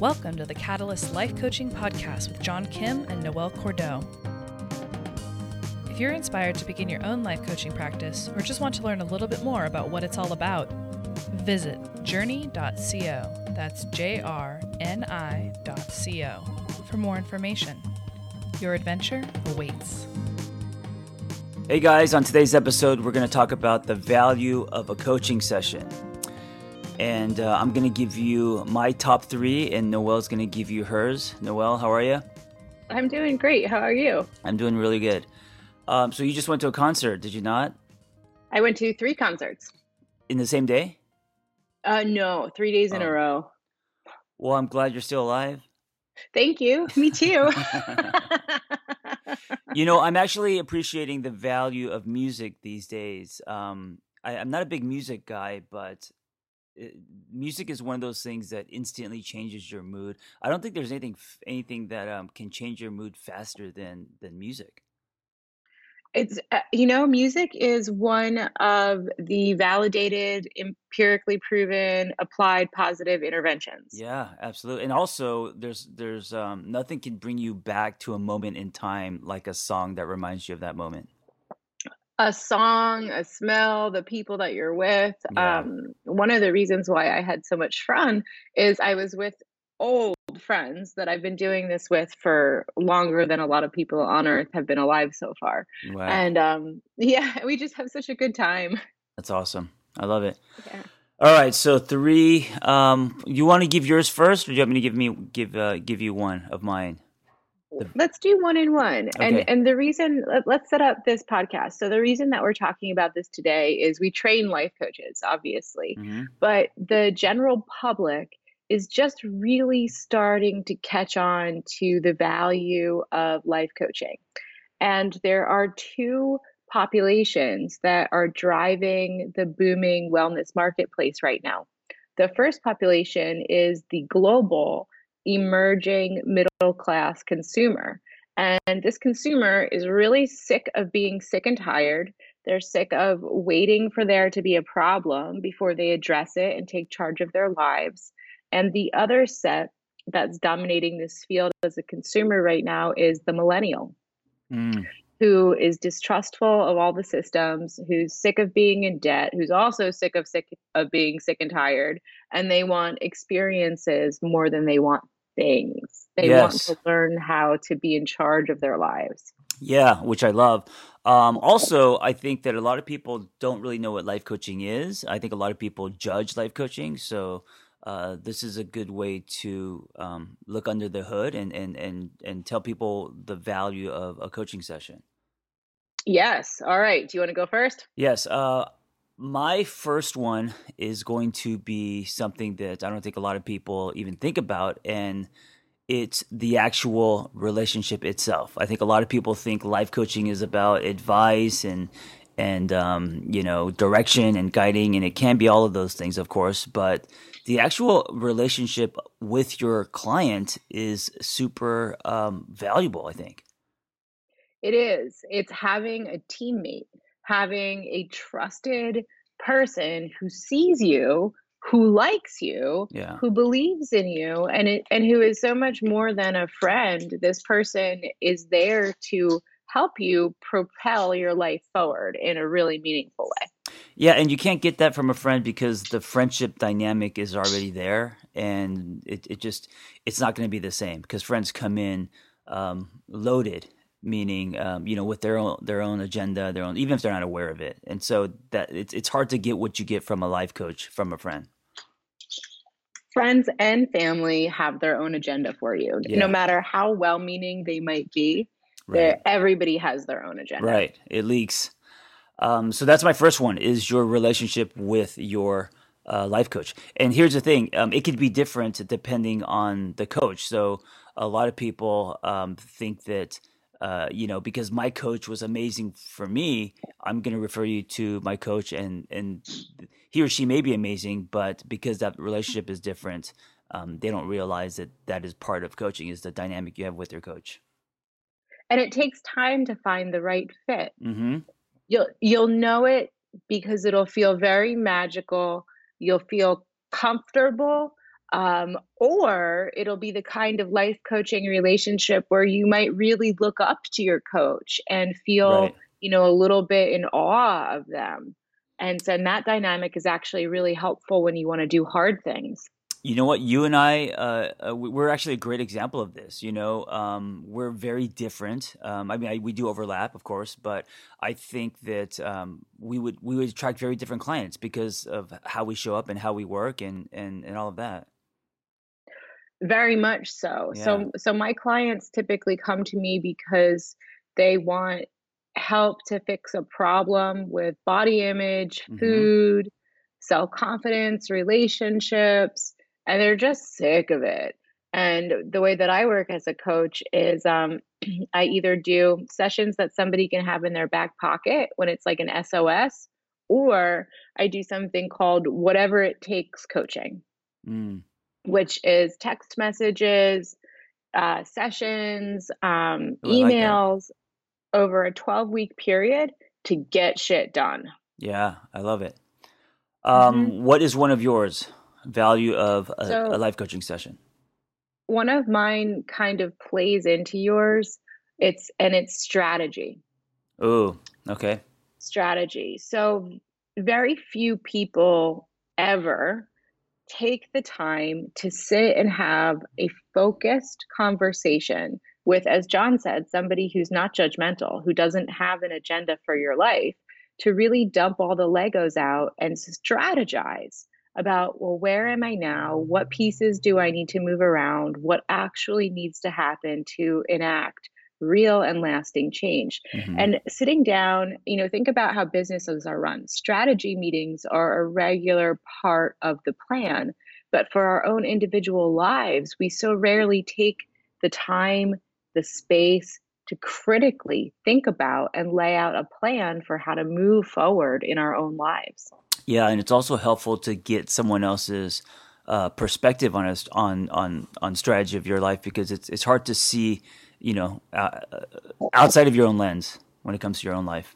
Welcome to the Catalyst Life Coaching Podcast with John Kim and Noelle Cordeaux. If you're inspired to begin your own life coaching practice or just want to learn a little bit more about what it's all about, visit journey.co. That's J R N I.co for more information. Your adventure awaits. Hey guys, on today's episode, we're going to talk about the value of a coaching session. And uh, I'm going to give you my top three, and Noelle's going to give you hers. Noelle, how are you? I'm doing great. How are you? I'm doing really good. Um, so, you just went to a concert, did you not? I went to three concerts. In the same day? Uh, no, three days in Oh. a row. Well, I'm glad you're still alive. Thank you. Me too. You know, I'm actually appreciating the value of music these days. Um, I, I'm not a big music guy, but it, music is one of those things that instantly changes your mood. I don't think there's anything anything that um, can change your mood faster than than music. it's uh, you know, music is one of the validated, empirically proven, applied positive interventions. Yeah, absolutely. And also, there's there's um, nothing can bring you back to a moment in time like a song that reminds you of that moment. A song, a smell, the people that you're with. Yeah. Um, one of the reasons why I had so much fun is I was with old friends that I've been doing this with for longer than a lot of people on earth have been alive so far. Wow, And um, yeah, we just have such a good time. that's awesome. I love it. Yeah. All right, so three. Um, you want to give yours first, or do you want me to give me give uh, give you one of mine? Let's do one in one. Okay. And and the reason let, let's set up this podcast. So the reason that we're talking about this today is we train life coaches, obviously. hmm but the general public is just really starting to catch on to the value of life coaching. And there are two populations that are driving the booming wellness marketplace right now. The first population is the global emerging middle class consumer. And this consumer is really sick of being sick and tired. They're sick of waiting for there to be a problem before they address it and take charge of their lives. And the other set that's dominating this field as a consumer right now is the millennial, Mm. who is distrustful of all the systems, who's sick of being in debt, who's also sick of sick of being sick and tired, and they want experiences more than they want things. They want to learn how to be in charge of their lives. Yeah, which I love. Um, also, I think that a lot of people don't really know what life coaching is. I think a lot of people judge life coaching. So uh, this is a good way to um, look under the hood and, and, and, and tell people the value of a coaching session. Yes. All right. Do you want to go first? Yes. Uh, my first one is going to be something that I don't think a lot of people even think about, and it's the actual relationship itself. I think a lot of people think life coaching is about advice and and um, you know direction and guiding, and it can be all of those things, of course. But the actual relationship with your client is super um, valuable. I think. It is. It's having a teammate, having a trusted person who sees you, who likes you, Yeah. who believes in you, and it, and who is so much more than a friend. This person is there to help you propel your life forward in a really meaningful way. Yeah, and you can't get that from a friend because the friendship dynamic is already there, and it, it just it's not going to be the same because friends come in um, loaded, meaning um, you know with their own their own agenda, their own even if they're not aware of it, and so that it's it's hard to get what you get from a life coach from a friend. Friends and family have their own agenda for you, Yeah. no matter how well-meaning they might be. Right. Everybody has their own agenda. Right. It leaks. Um, so that's my first one is your relationship with your uh, life coach. And here's the thing um, it could be different depending on the coach. So a lot of people um, think that, uh, you know, because my coach was amazing for me, I'm going to refer you to my coach and, and he or she may be amazing, but because that relationship is different, um, they don't realize that that is part of coaching is the dynamic you have with your coach. And it takes time to find the right fit. hmm You'll you'll know it because it'll feel very magical. You'll feel comfortable Um, or it'll be the kind of life coaching relationship where you might really look up to your coach and feel, right. you know, a little bit in awe of them. And so and that dynamic is actually really helpful when you want to do hard things. You know what? You and I, uh, uh, we're actually a great example of this. You know, um, we're very different. Um, I mean, I, we do overlap, of course, but I think that um, we would we would attract very different clients because of how we show up and how we work and and and all of that. Very much so. Yeah. So so my clients typically come to me because they want help to fix a problem with body image, mm-hmm. food, self confidence, relationships, and they're just sick of it. And the way that I work as a coach is um, I either do sessions that somebody can have in their back pocket when it's like an SOS, or I do something called whatever it takes coaching, mm. Which is text messages, uh, sessions, um, emails, like over a 12 week period to get shit done. Yeah, I love it. Um, mm-hmm. what is one of yours value of a, so, a life coaching session? One of mine kind of plays into yours. It's and it's strategy. Oh, okay. Strategy. So very few people ever take the time to sit and have a focused conversation with, as John said, somebody who's not judgmental, who doesn't have an agenda for your life, to really dump all the Legos out and strategize about, well, where am I now? What pieces do I need to move around? What actually needs to happen to enact real and lasting change? Mm-hmm. And sitting down, you know, think about how businesses are run. Strategy meetings are a regular part of the plan. But for our own individual lives, we so rarely take the time the space to critically think about and lay out a plan for how to move forward in our own lives. Yeah, and it's also helpful to get someone else's uh, perspective on us on on on strategy of your life because it's it's hard to see, you know, uh, outside of your own lens when it comes to your own life.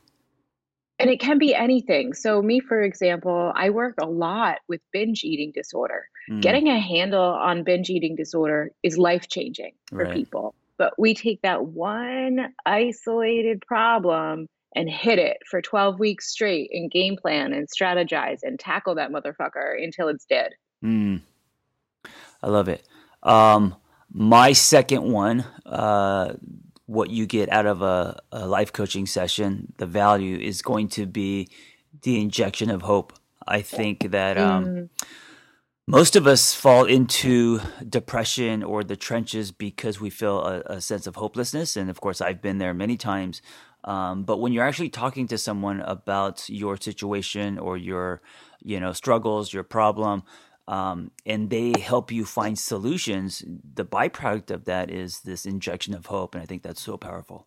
And it can be anything. So, me, for example, I work a lot with binge eating disorder. Mm. Getting a handle on binge eating disorder is life changing for right. people. But we take that one isolated problem and hit it for 12 weeks straight and game plan and strategize and tackle that motherfucker until it's dead. Mm. I love it. Um, my second one, uh, what you get out of a, a, life coaching session, the value is going to be the injection of hope. I think that um, mm most of us fall into depression or the trenches because we feel a, a sense of hopelessness. And of course, I've been there many times. Um, but when you're actually talking to someone about your situation or your, you know, struggles, your problem, um, and they help you find solutions, the byproduct of that is this injection of hope. And I think that's so powerful.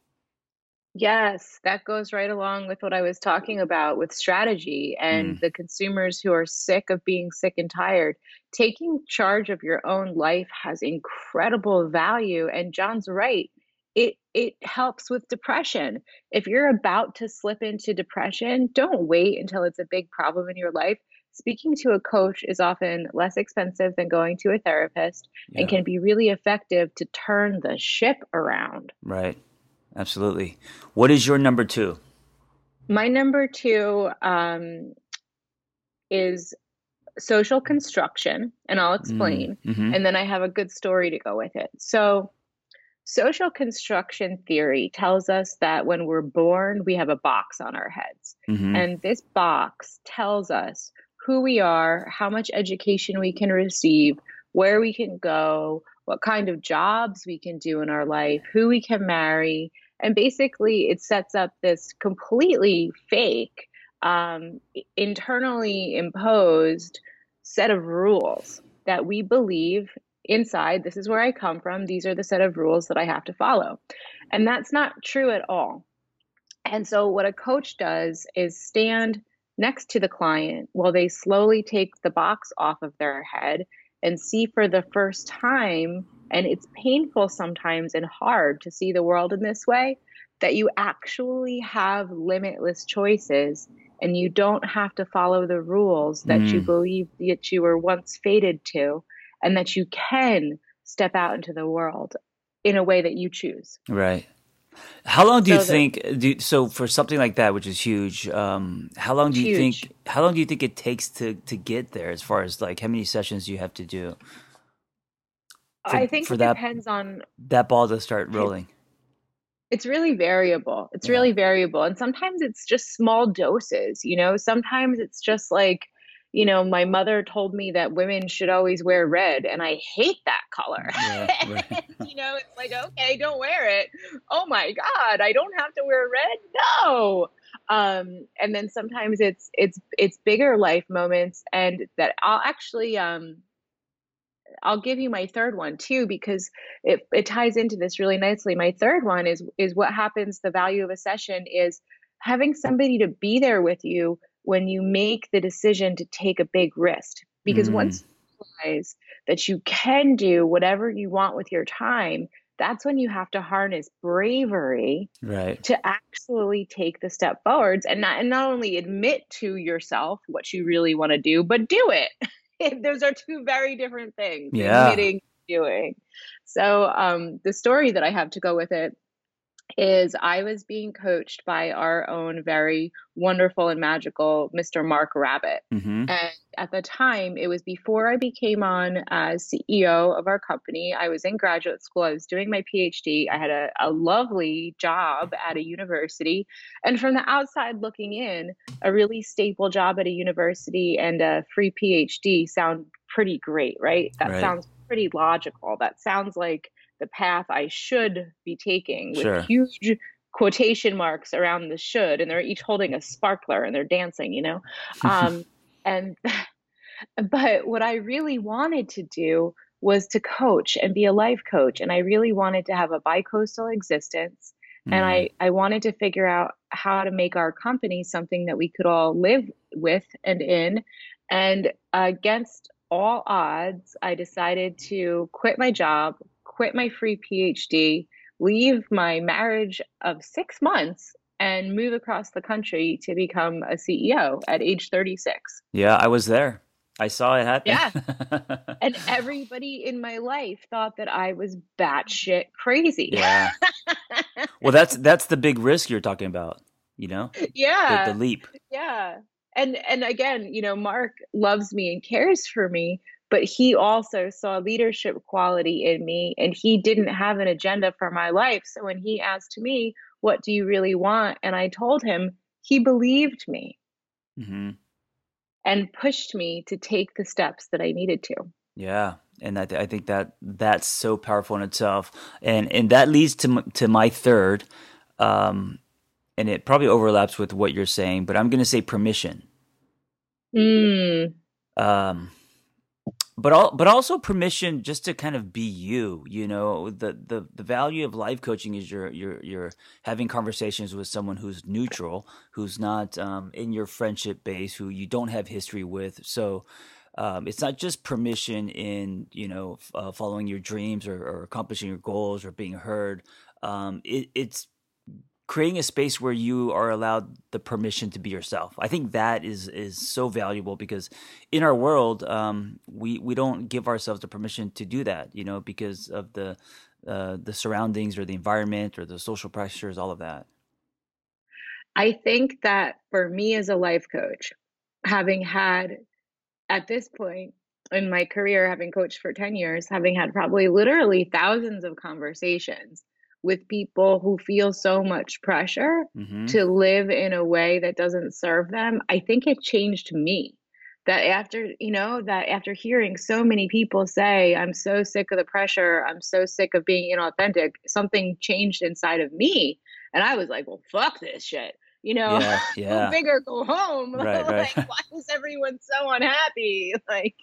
Yes, that goes right along with what I was talking about with strategy and mm. the consumers who are sick of being sick and tired. Taking charge of your own life has incredible value and John's right. It it helps with depression. If you're about to slip into depression, don't wait until it's a big problem in your life. Speaking to a coach is often less expensive than going to a therapist yeah. and can be really effective to turn the ship around. Right. Absolutely. What is your number two? My number two um, is social construction, and I'll explain. Mm, mm-hmm. And then I have a good story to go with it. So, social construction theory tells us that when we're born, we have a box on our heads. Mm-hmm. And this box tells us who we are, how much education we can receive, where we can go, what kind of jobs we can do in our life, who we can marry. And basically, it sets up this completely fake, um, internally imposed set of rules that we believe inside this is where I come from, these are the set of rules that I have to follow. And that's not true at all. And so, what a coach does is stand next to the client while they slowly take the box off of their head and see for the first time, and it's painful sometimes and hard to see the world in this way, that you actually have limitless choices and you don't have to follow the rules that mm. you believe that you were once fated to. and that you can step out into the world in a way that you choose. Right. How long do so you think? Do, so for something like that, which is huge, um, how long do you huge. think? How long do you think it takes to to get there? As far as like how many sessions you have to do? For, I think it that, depends on that ball to start rolling. It's really variable. It's yeah. really variable, and sometimes it's just small doses. You know, sometimes it's just like you know, my mother told me that women should always wear red, and I hate that color. Yeah, right. you know, it's like, okay, don't wear it. Oh my God, I don't have to wear red. No. Um, and then sometimes it's it's it's bigger life moments, and that I'll actually um, I'll give you my third one too because it it ties into this really nicely. My third one is is what happens. The value of a session is having somebody to be there with you when you make the decision to take a big risk. Because mm. once realize that you can do whatever you want with your time, that's when you have to harness bravery right. to actually take the step forwards and not and not only admit to yourself what you really want to do, but do it. Those are two very different things. Yeah. Admitting, doing. So um, the story that I have to go with it is I was being coached by our own very wonderful and magical Mr. Mark Rabbit. Mm-hmm. And at the time, it was before I became on as CEO of our company. I was in graduate school, I was doing my PhD. I had a, a lovely job at a university. And from the outside looking in, a really stable job at a university and a free PhD sound pretty great, right? That right. sounds pretty logical. That sounds like the path I should be taking with sure. huge quotation marks around the should, and they're each holding a sparkler and they're dancing, you know? Um, and, but what I really wanted to do was to coach and be a life coach. And I really wanted to have a bicoastal existence. Mm. And I, mm-hmm. I wanted to figure out how to make our company something that we could all live with and in. And against all odds, I decided to quit my job, quit my free PhD, leave my marriage of six months, and move across the country to become a CEO at age 36. Yeah, I was there. I saw it happen. Yeah. and everybody in my life thought that I was batshit crazy. Yeah. well, that's that's the big risk you're talking about, you know? Yeah. The, the leap. Yeah. And and again, you know, Mark loves me and cares for me, but he also saw leadership quality in me and he didn't have an agenda for my life. So when he asked me what do you really want? and i told him he believed me mm-hmm. and pushed me to take the steps that i needed to. Yeah and I, th- I think that that's so powerful in itself. And and that leads to m- to my third um and it probably overlaps with what you're saying but i'm going to say permission. Mm. um but all, but also permission just to kind of be you you know? The the the value of life coaching is you're you're you're having conversations with someone who's neutral who's not um, in your friendship base who you don't have history with. So um, it's not just permission in you know uh, following your dreams or, or, accomplishing your goals or being heard. Um, it, it's creating a space where you are allowed the permission to be yourself. I think that is is so valuable because in our world, um, we we don't give ourselves the permission to do that. You know, because of the uh, the surroundings or the environment or the social pressures, all of that. I think that for me as a life coach, having had at this point in my career, having coached for 10 years, having had probably literally thousands of conversations with people who feel so much pressure mm-hmm. to live in a way that doesn't serve them, I think it changed me. That after, you know, that after hearing so many people say, I'm so sick of the pressure, I'm so sick of being inauthentic, something changed inside of me. And I was like, well, fuck this shit. You know, yeah, yeah. go big or go home. Right, like, right. why is everyone so unhappy? Like,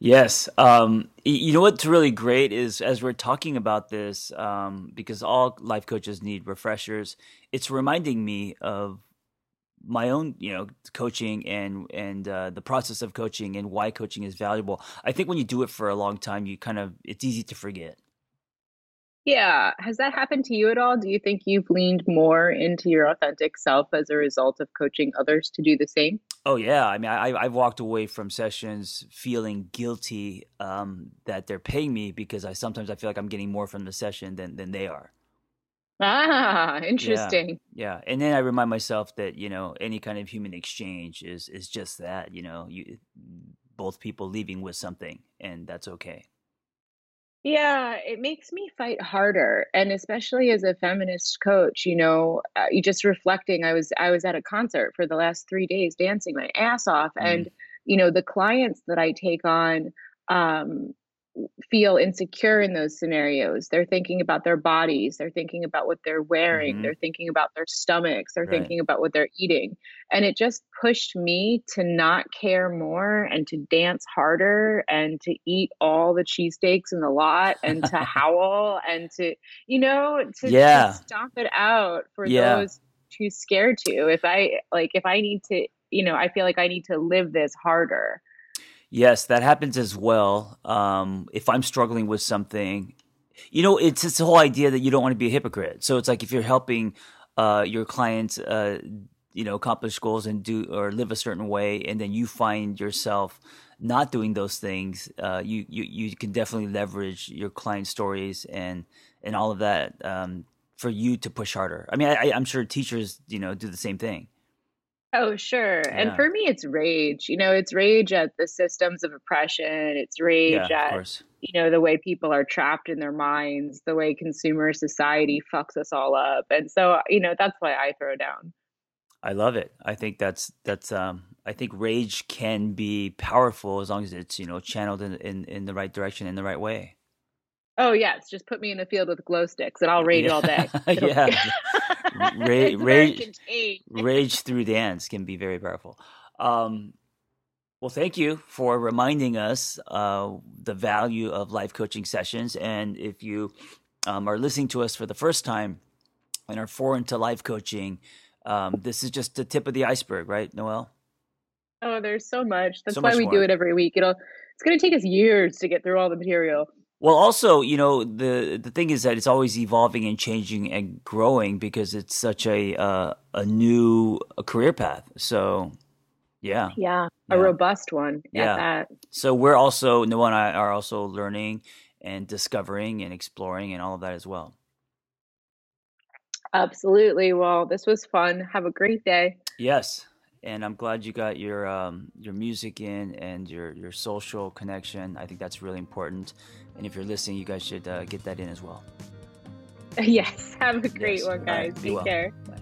Yes. Um, you know what's really great is as we're talking about this, um, because all life coaches need refreshers, it's reminding me of my own, you know, coaching and and uh, the process of coaching and why coaching is valuable. I think when you do it for a long time, you kind of it's easy to forget. Yeah. Has that happened to you at all? Do you think you've leaned more into your authentic self as a result of coaching others to do the same? Oh yeah, I mean, I, I've walked away from sessions feeling guilty um, that they're paying me because I sometimes I feel like I'm getting more from the session than than they are. Ah, interesting. Yeah, and then I remind myself that you know any kind of human exchange is is just that. You know, you both people leaving with something, and that's okay. Yeah, it makes me fight harder, and especially as a feminist coach, you know, uh, you just reflecting. I was I was at a concert for the last three days, dancing my ass off, Mm, and you know, the clients that I take on, um, feel insecure in those scenarios. They're thinking about their bodies, they're thinking about what they're wearing, hmm they're thinking about their stomachs, they're Right. thinking about what they're eating. And it just pushed me to not care more and to dance harder and to eat all the cheesesteaks in the lot and to howl and to, you know, to to Yeah, stomp it out for yeah. those too scared to. If I like if I need to, you know, I feel like I need to live this harder. Yes, that happens as well. Um, if I'm struggling with something, you know, it's this whole idea that you don't want to be a hypocrite. So it's like if you're helping uh, your clients, uh, you know, accomplish goals and do or live a certain way, and then you find yourself not doing those things, uh, you you you can definitely leverage your client stories and and all of that um, for you to push harder. I mean, I, I'm sure teachers, you know, do the same thing. Oh, sure. And for me, it's rage. You know, it's rage at the systems of oppression. It's rage of at, you know, the way people are trapped in their minds, the way consumer society fucks us all up. And so, you know, that's why I throw down. I love it. I think that's that's um I think rage can be powerful as long as it's, you know, channeled in in, in the right direction in the right way. Oh, yes, just put me in a field with glow sticks and I'll rage Yeah. all day. Yeah. Rage rage rage through dance can be very powerful. Um well, thank you for reminding us uh, the value of life coaching sessions. And if you um, are listening to us for the first time and are foreign to life coaching, um, this is just the tip of the iceberg, right, Noelle? Oh, there's so much. So That's why much we do it every week. It'll, it's going to take us years to get through all the material. Well, also, you know, the the thing is that it's always evolving and changing and growing because it's such a uh, a new uh career path. So, yeah, Yeah, a yeah, robust one yeah. So we're also Noelle and I are also learning and discovering and exploring and all of that as well. Absolutely. Well, this was fun. Have a great day. Yes, and I'm glad you got your um, your music in and your your social connection. I think that's really important. And if you're listening, you guys should uh, get that in as well. Yes. Have a great Yes. one, guys. right. Be Take well. care. Bye.